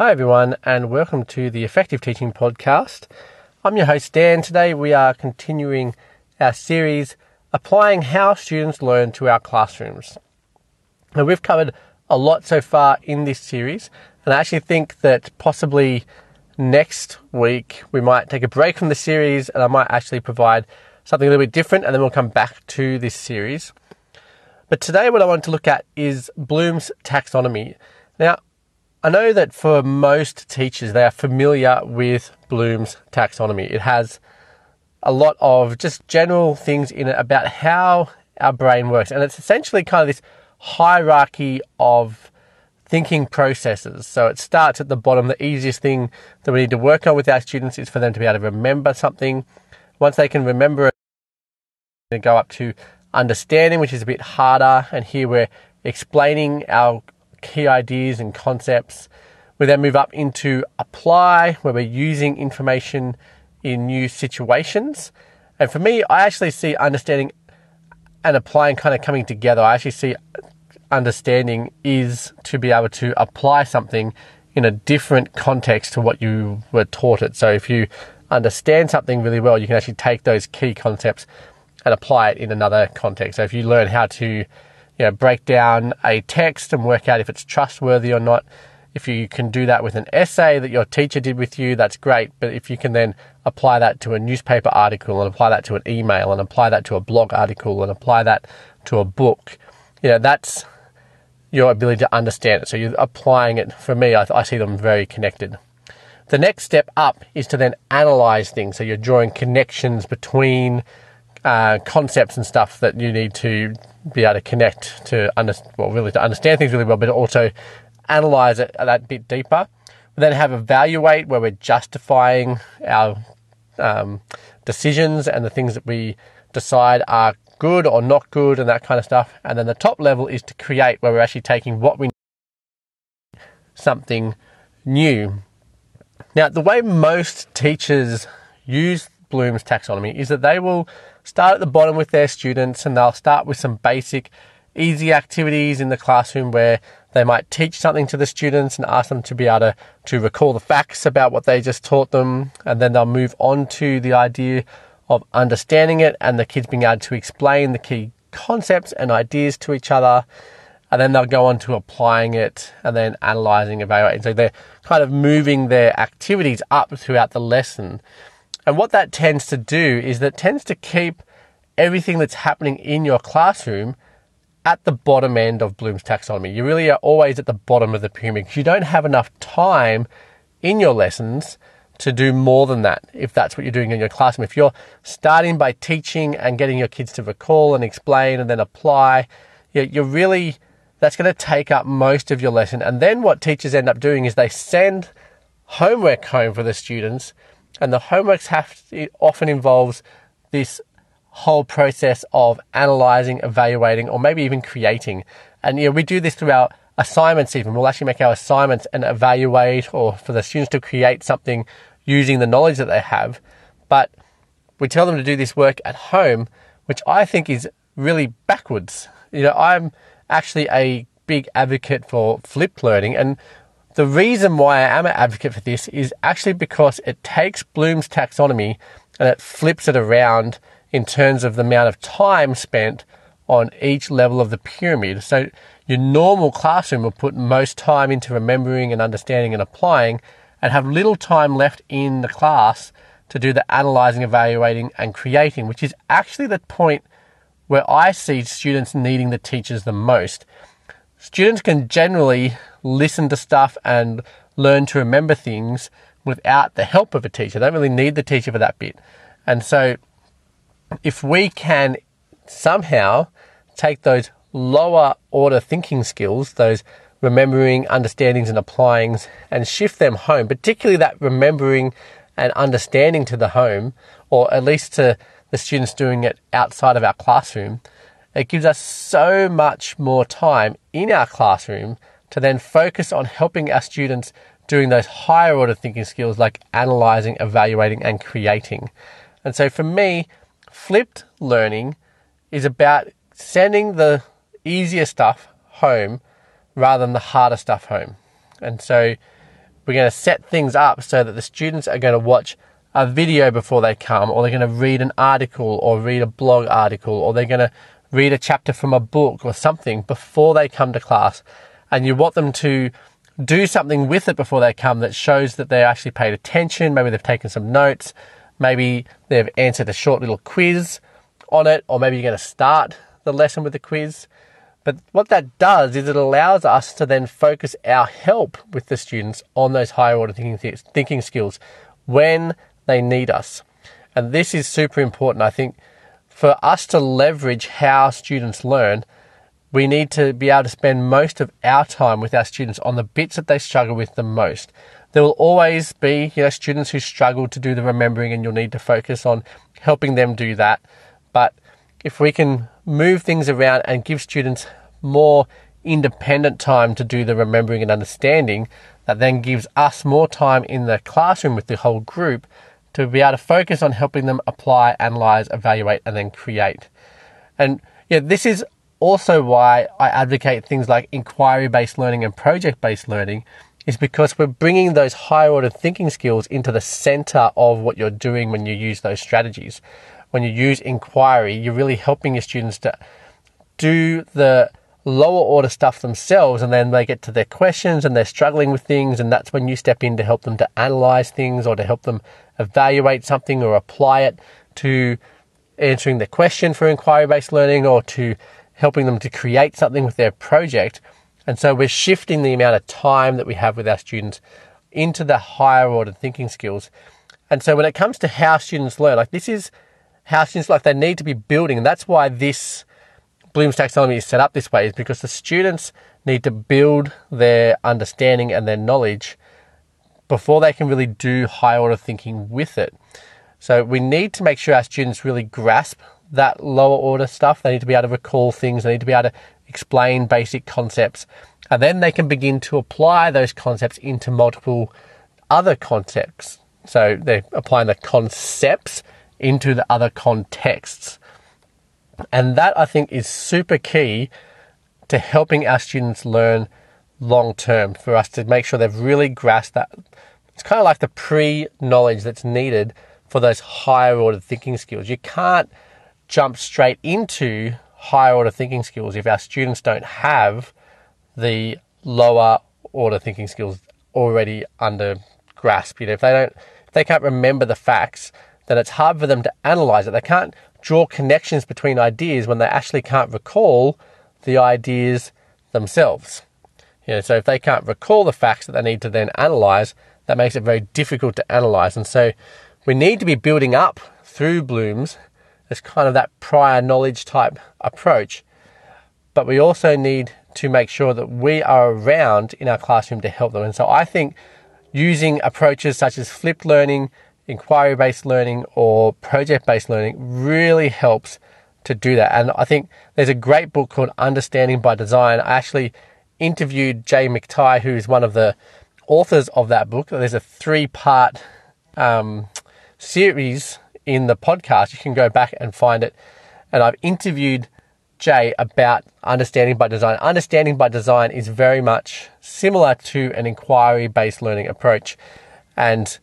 Hi, everyone, and welcome to the Effective Teaching Podcast. I'm your host, Dan. Today we are continuing our series applying how students learn to our classrooms. Now, we've covered a lot so far in this series, and I actually think that possibly next week we might take a break from the series and I might actually provide something a little bit different, and then we'll come back to this series. But today, what I want to look at is Bloom's taxonomy. Now, I know that for most teachers, they are familiar with Bloom's taxonomy. It has a lot of just general things in it about how our brain works. And it's essentially kind of this hierarchy of thinking processes. So it starts at the bottom. The easiest thing that we need to work on with our students is for them to be able to remember something. Once they can remember it, they go up to understanding, which is a bit harder. And here we're explaining our key ideas and concepts. We then move up into apply, where we're using information in new situations. And for me, I actually see understanding and applying kind of coming together. I actually see understanding is to be able to apply something in a different context to what you were taught it. So if you understand something really well, you can actually take those key concepts and apply it in another context. So if you learn how to you know, break down a text and work out if it's trustworthy or not. If you can do that with an essay that your teacher did with you, that's great. But if you can then apply that to a newspaper article and apply that to an email and apply that to a blog article and apply that to a book, you know, that's your ability to understand it. So you're applying it. For me, I, I see them very connected. The next step up is to then analyze things. So you're drawing connections between uh, concepts and stuff that you need to be able to connect to understand, well, really to understand things really well, but also analyze it that bit deeper. We then have evaluate where we're justifying our um, decisions and the things that we decide are good or not good and that kind of stuff. And then the top level is to create where we're actually taking what we something new. Now, the way most teachers use Bloom's taxonomy is that they will start at the bottom with their students and they'll start with some basic, easy activities in the classroom where they might teach something to the students and ask them to be able to, to recall the facts about what they just taught them. And then they'll move on to the idea of understanding it and the kids being able to explain the key concepts and ideas to each other. And then they'll go on to applying it and then analyzing, evaluating. So they're kind of moving their activities up throughout the lesson. And what that tends to do is that tends to keep everything that's happening in your classroom at the bottom end of Bloom's taxonomy. You really are always at the bottom of the pyramid because you don't have enough time in your lessons to do more than that if that's what you're doing in your classroom. If you're starting by teaching and getting your kids to recall and explain and then apply, you're really, that's going to take up most of your lesson. And then what teachers end up doing is they send homework home for the students and the homeworks have often involves this whole process of analyzing, evaluating, or maybe even creating. And you know, we do this through our assignments even. We'll actually make our assignments and evaluate or for the students to create something using the knowledge that they have. But we tell them to do this work at home, which I think is really backwards. You know, I'm actually a big advocate for flipped learning and the reason why I am an advocate for this is actually because it takes Bloom's taxonomy and it flips it around in terms of the amount of time spent on each level of the pyramid. So your normal classroom will put most time into remembering and understanding and applying and have little time left in the class to do the analyzing, evaluating and creating, which is actually the point where I see students needing the teachers the most. Students can generally listen to stuff and learn to remember things without the help of a teacher. They don't really need the teacher for that bit. And so, if we can somehow take those lower order thinking skills, those remembering, understandings, and applyings, and shift them home, particularly that remembering and understanding to the home, or at least to the students doing it outside of our classroom, it gives us so much more time in our classroom to then focus on helping our students doing those higher order thinking skills like analyzing, evaluating, and creating. And so for me, flipped learning is about sending the easier stuff home rather than the harder stuff home. And so we're going to set things up so that the students are going to watch a video before they come, or they're going to read an article, or read a blog article, or they're going to read a chapter from a book or something before they come to class. And you want them to do something with it before they come that shows that they actually paid attention. Maybe they've taken some notes. Maybe they've answered a short little quiz on it, or maybe you're going to start the lesson with a quiz. But what that does is it allows us to then focus our help with the students on those higher order thinking, thinking skills when they need us. And this is super important. I think for us to leverage how students learn, we need to be able to spend most of our time with our students on the bits that they struggle with the most. There will always be, you know, students who struggle to do the remembering and you'll need to focus on helping them do that. But if we can move things around and give students more independent time to do the remembering and understanding, that then gives us more time in the classroom with the whole group to be able to focus on helping them apply, analyze, evaluate, and then create. And yeah, this is also why I advocate things like inquiry based learning and project based learning, is because we're bringing those higher order thinking skills into the center of what you're doing when you use those strategies. When you use inquiry, you're really helping your students to do the lower order stuff themselves and then they get to their questions and they're struggling with things and that's when you step in to help them to analyze things or to help them evaluate something or apply it to answering the question for inquiry based learning or to helping them to create something with their project. And so we're shifting the amount of time that we have with our students into the higher order thinking skills. And so when it comes to how students learn, like this is how students like they need to be building. And that's why this Bloom's taxonomy is set up this way is because the students need to build their understanding and their knowledge before they can really do high order thinking with it. So we need to make sure our students really grasp that lower order stuff. They need to be able to recall things, they need to be able to explain basic concepts, and then they can begin to apply those concepts into multiple other concepts. So they're applying the concepts into the other contexts. And that I think is super key to helping our students learn long term for us to make sure they've really grasped that. It's kind of like the pre knowledge that's needed for those higher order thinking skills. You can't jump straight into higher order thinking skills if our students don't have the lower order thinking skills already under grasp. You know, if they don't, if they can't remember the facts, then it's hard for them to analyze it. They can't draw connections between ideas when they actually can't recall the ideas themselves. You know, so if they can't recall the facts that they need to then analyze, that makes it very difficult to analyze. And so we need to be building up through Bloom's as kind of that prior knowledge type approach. But we also need to make sure that we are around in our classroom to help them. And so I think using approaches such as flipped learning, inquiry based learning or project based learning really helps to do that. And I think there's a great book called Understanding by Design. I actually interviewed Jay McTighe, who is one of the authors of that book. There's a three part um, series in the podcast. You can go back and find it. And I've interviewed Jay about understanding by design. Understanding by design is very much similar to an inquiry based learning approach. And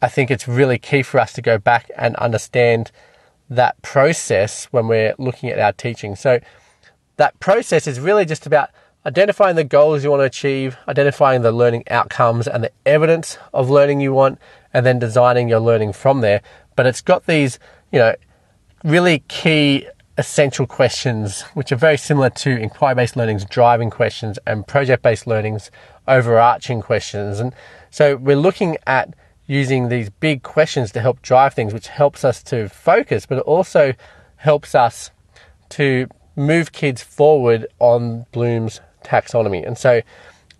I think it's really key for us to go back and understand that process when we're looking at our teaching. So, that process is really just about identifying the goals you want to achieve, identifying the learning outcomes and the evidence of learning you want, and then designing your learning from there. But it's got these, you know, really key essential questions, which are very similar to inquiry based learning's driving questions and project based learning's overarching questions. And so we're looking at using these big questions to help drive things, which helps us to focus, but it also helps us to move kids forward on Bloom's taxonomy. And so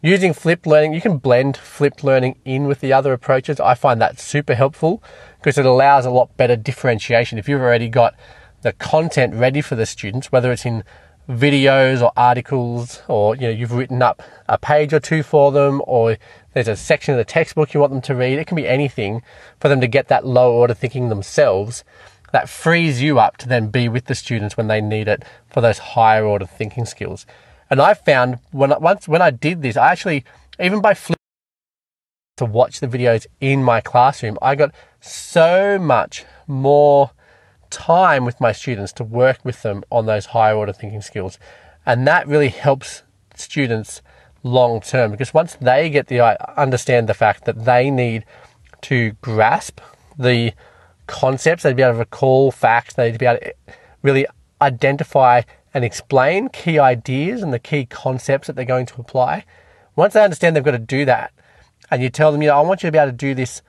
using flipped learning, you can blend flipped learning in with the other approaches. I find that super helpful because it allows a lot better differentiation. If you've already got the content ready for the students, whether it's in videos or articles or you know you've written up a page or two for them or there's a section of the textbook you want them to read it can be anything for them to get that low order thinking themselves that frees you up to then be with the students when they need it for those higher order thinking skills and i found when once when i did this i actually even by flipping to watch the videos in my classroom, I got so much more time with my students to work with them on those higher order thinking skills. And that really helps students long term because once they get the uh, understand the fact that they need to grasp the concepts, they'd be able to recall facts, they'd be able to eh, really identify and explain key ideas and the key concepts that they're going to apply. Once they understand they've got to do that, and you tell them, you know, I want you to be able to do this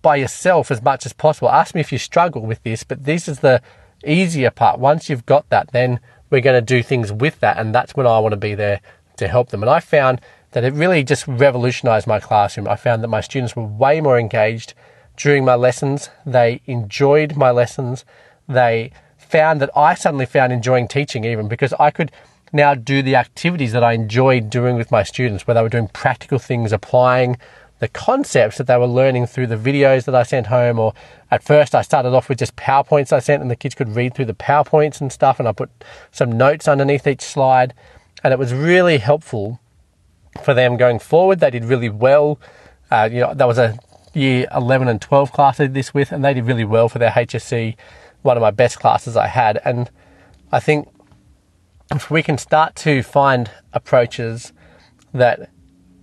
by yourself as much as possible. Ask me if you struggle with this, but this is the easier part. Once you've got that, then we're going to do things with that, and that's when I want to be there to help them. And I found that it really just revolutionized my classroom. I found that my students were way more engaged during my lessons. They enjoyed my lessons. They found that I suddenly found enjoying teaching even because I could now do the activities that I enjoyed doing with my students, where they were doing practical things, applying the concepts that they were learning through the videos that I sent home. Or at first, I started off with just PowerPoints I sent, and the kids could read through the PowerPoints and stuff, and I put some notes underneath each slide. And it was really helpful for them going forward. They did really well. Uh, you know, that was a year 11 and 12 class I did this with, and they did really well for their HSC, one of my best classes I had. And I think if we can start to find approaches that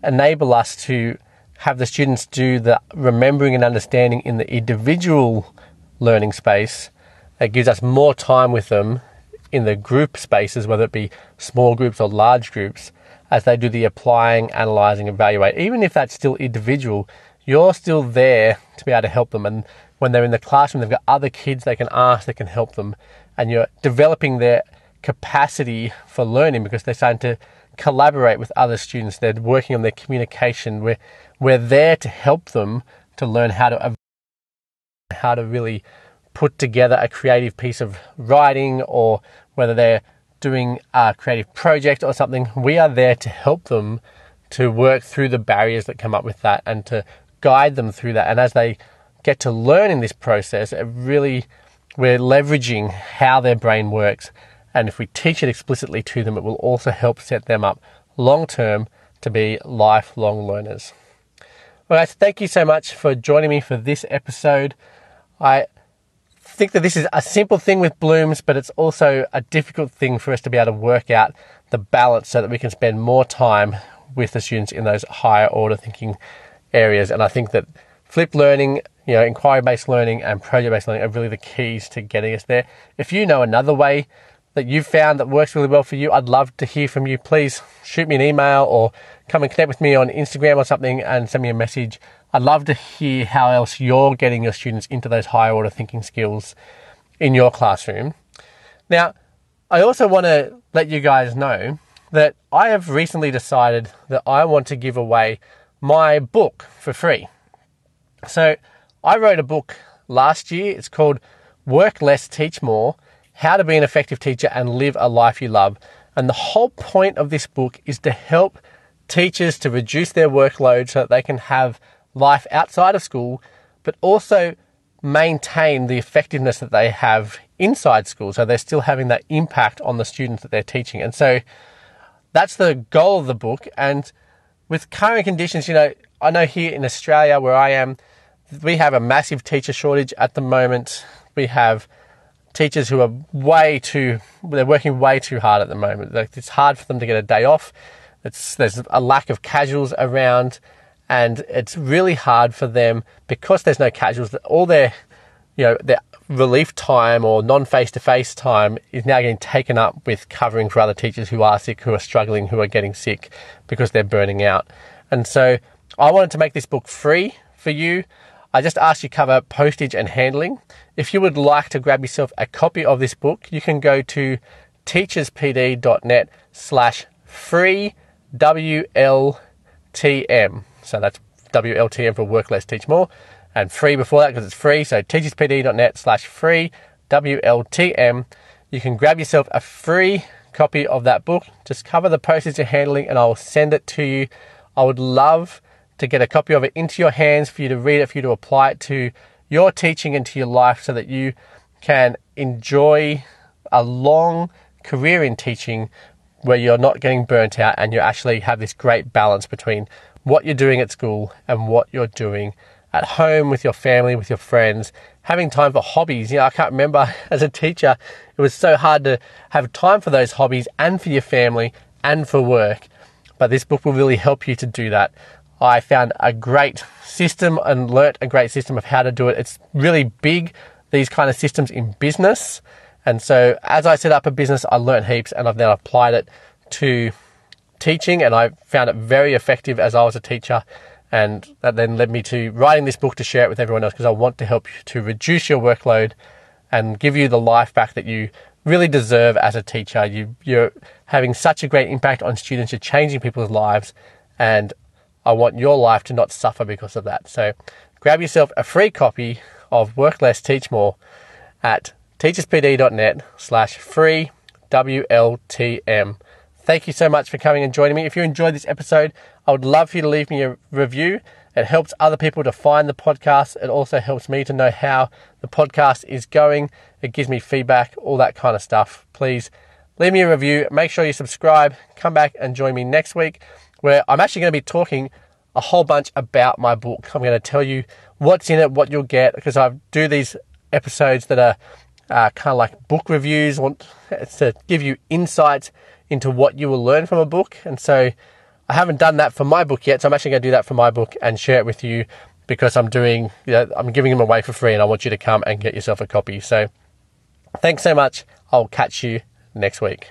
enable us to have the students do the remembering and understanding in the individual learning space, it gives us more time with them in the group spaces, whether it be small groups or large groups, as they do the applying, analyzing, evaluate. Even if that's still individual, you're still there to be able to help them. And when they're in the classroom, they've got other kids they can ask that can help them. And you're developing their capacity for learning because they're starting to collaborate with other students. They're working on their communication. We're, we're there to help them to learn how to how to really put together a creative piece of writing or whether they're doing a creative project or something. We are there to help them to work through the barriers that come up with that and to guide them through that. And as they get to learn in this process, it really we're leveraging how their brain works. And if we teach it explicitly to them, it will also help set them up long term to be lifelong learners. All right, so thank you so much for joining me for this episode. I think that this is a simple thing with blooms, but it's also a difficult thing for us to be able to work out the balance so that we can spend more time with the students in those higher order thinking areas. And I think that flipped learning, you know, inquiry based learning and project based learning are really the keys to getting us there. If you know another way that you've found that works really well for you, I'd love to hear from you. Please shoot me an email or come and connect with me on Instagram or something and send me a message. I'd love to hear how else you're getting your students into those higher order thinking skills in your classroom. Now, I also want to let you guys know that I have recently decided that I want to give away my book for free. So I wrote a book last year. It's called Work Less, Teach More How to Be an Effective Teacher and Live a Life You Love. And the whole point of this book is to help teachers to reduce their workload so that they can have life outside of school, but also maintain the effectiveness that they have inside school. So they're still having that impact on the students that they're teaching. And so that's the goal of the book. And with current conditions, you know, I know here in Australia where I am, we have a massive teacher shortage at the moment. We have teachers who are way too, they're working way too hard at the moment. Like, it's hard for them to get a day off. It's, there's a lack of casuals around and it's really hard for them because there's no casuals. All their, you know, their relief time or non face to face time is now getting taken up with covering for other teachers who are sick, who are struggling, who are getting sick because they're burning out. And so I wanted to make this book free for you. I just asked you cover postage and handling. If you would like to grab yourself a copy of this book, you can go to teacherspd.net slash free WLTM. So that's WLTM for work less, teach more and free before that because it's free. So teacherspd.net slash free WLTM. You can grab yourself a free copy of that book. Just cover the postage you're handling and I'll send it to you. I would love to get a copy of it into your hands for you to read it, for you to apply it to your teaching and to your life so that you can enjoy a long career in teaching where you're not getting burnt out and you actually have this great balance between what you're doing at school and what you're doing at home with your family, with your friends, having time for hobbies. You know, I can't remember as a teacher, it was so hard to have time for those hobbies and for your family and for work. But this book will really help you to do that. I found a great system and learnt a great system of how to do it. It's really big, these kind of systems in business. And so as I set up a business, I learnt heaps and I've then applied it to teaching and I found it very effective as I was a teacher. And that then led me to writing this book to share it with everyone else because I want to help you to reduce your workload and give you the life back that you really deserve as a teacher. You, you're having such a great impact on students, you're changing people's lives, and I want your life to not suffer because of that. So grab yourself a free copy of Work Less, Teach More at teacherspd.net slash free WLTM. Thank you so much for coming and joining me. If you enjoyed this episode, I would love for you to leave me a review. It helps other people to find the podcast. It also helps me to know how the podcast is going. It gives me feedback, all that kind of stuff. Please leave me a review. Make sure you subscribe. Come back and join me next week where I'm actually going to be talking a whole bunch about my book. I'm going to tell you what's in it, what you'll get, because I do these episodes that are uh, kind of like book reviews, want to give you insights into what you will learn from a book. And so I haven't done that for my book yet, so I'm actually going to do that for my book and share it with you because I'm doing, you know, I'm giving them away for free, and I want you to come and get yourself a copy. So thanks so much. I'll catch you next week.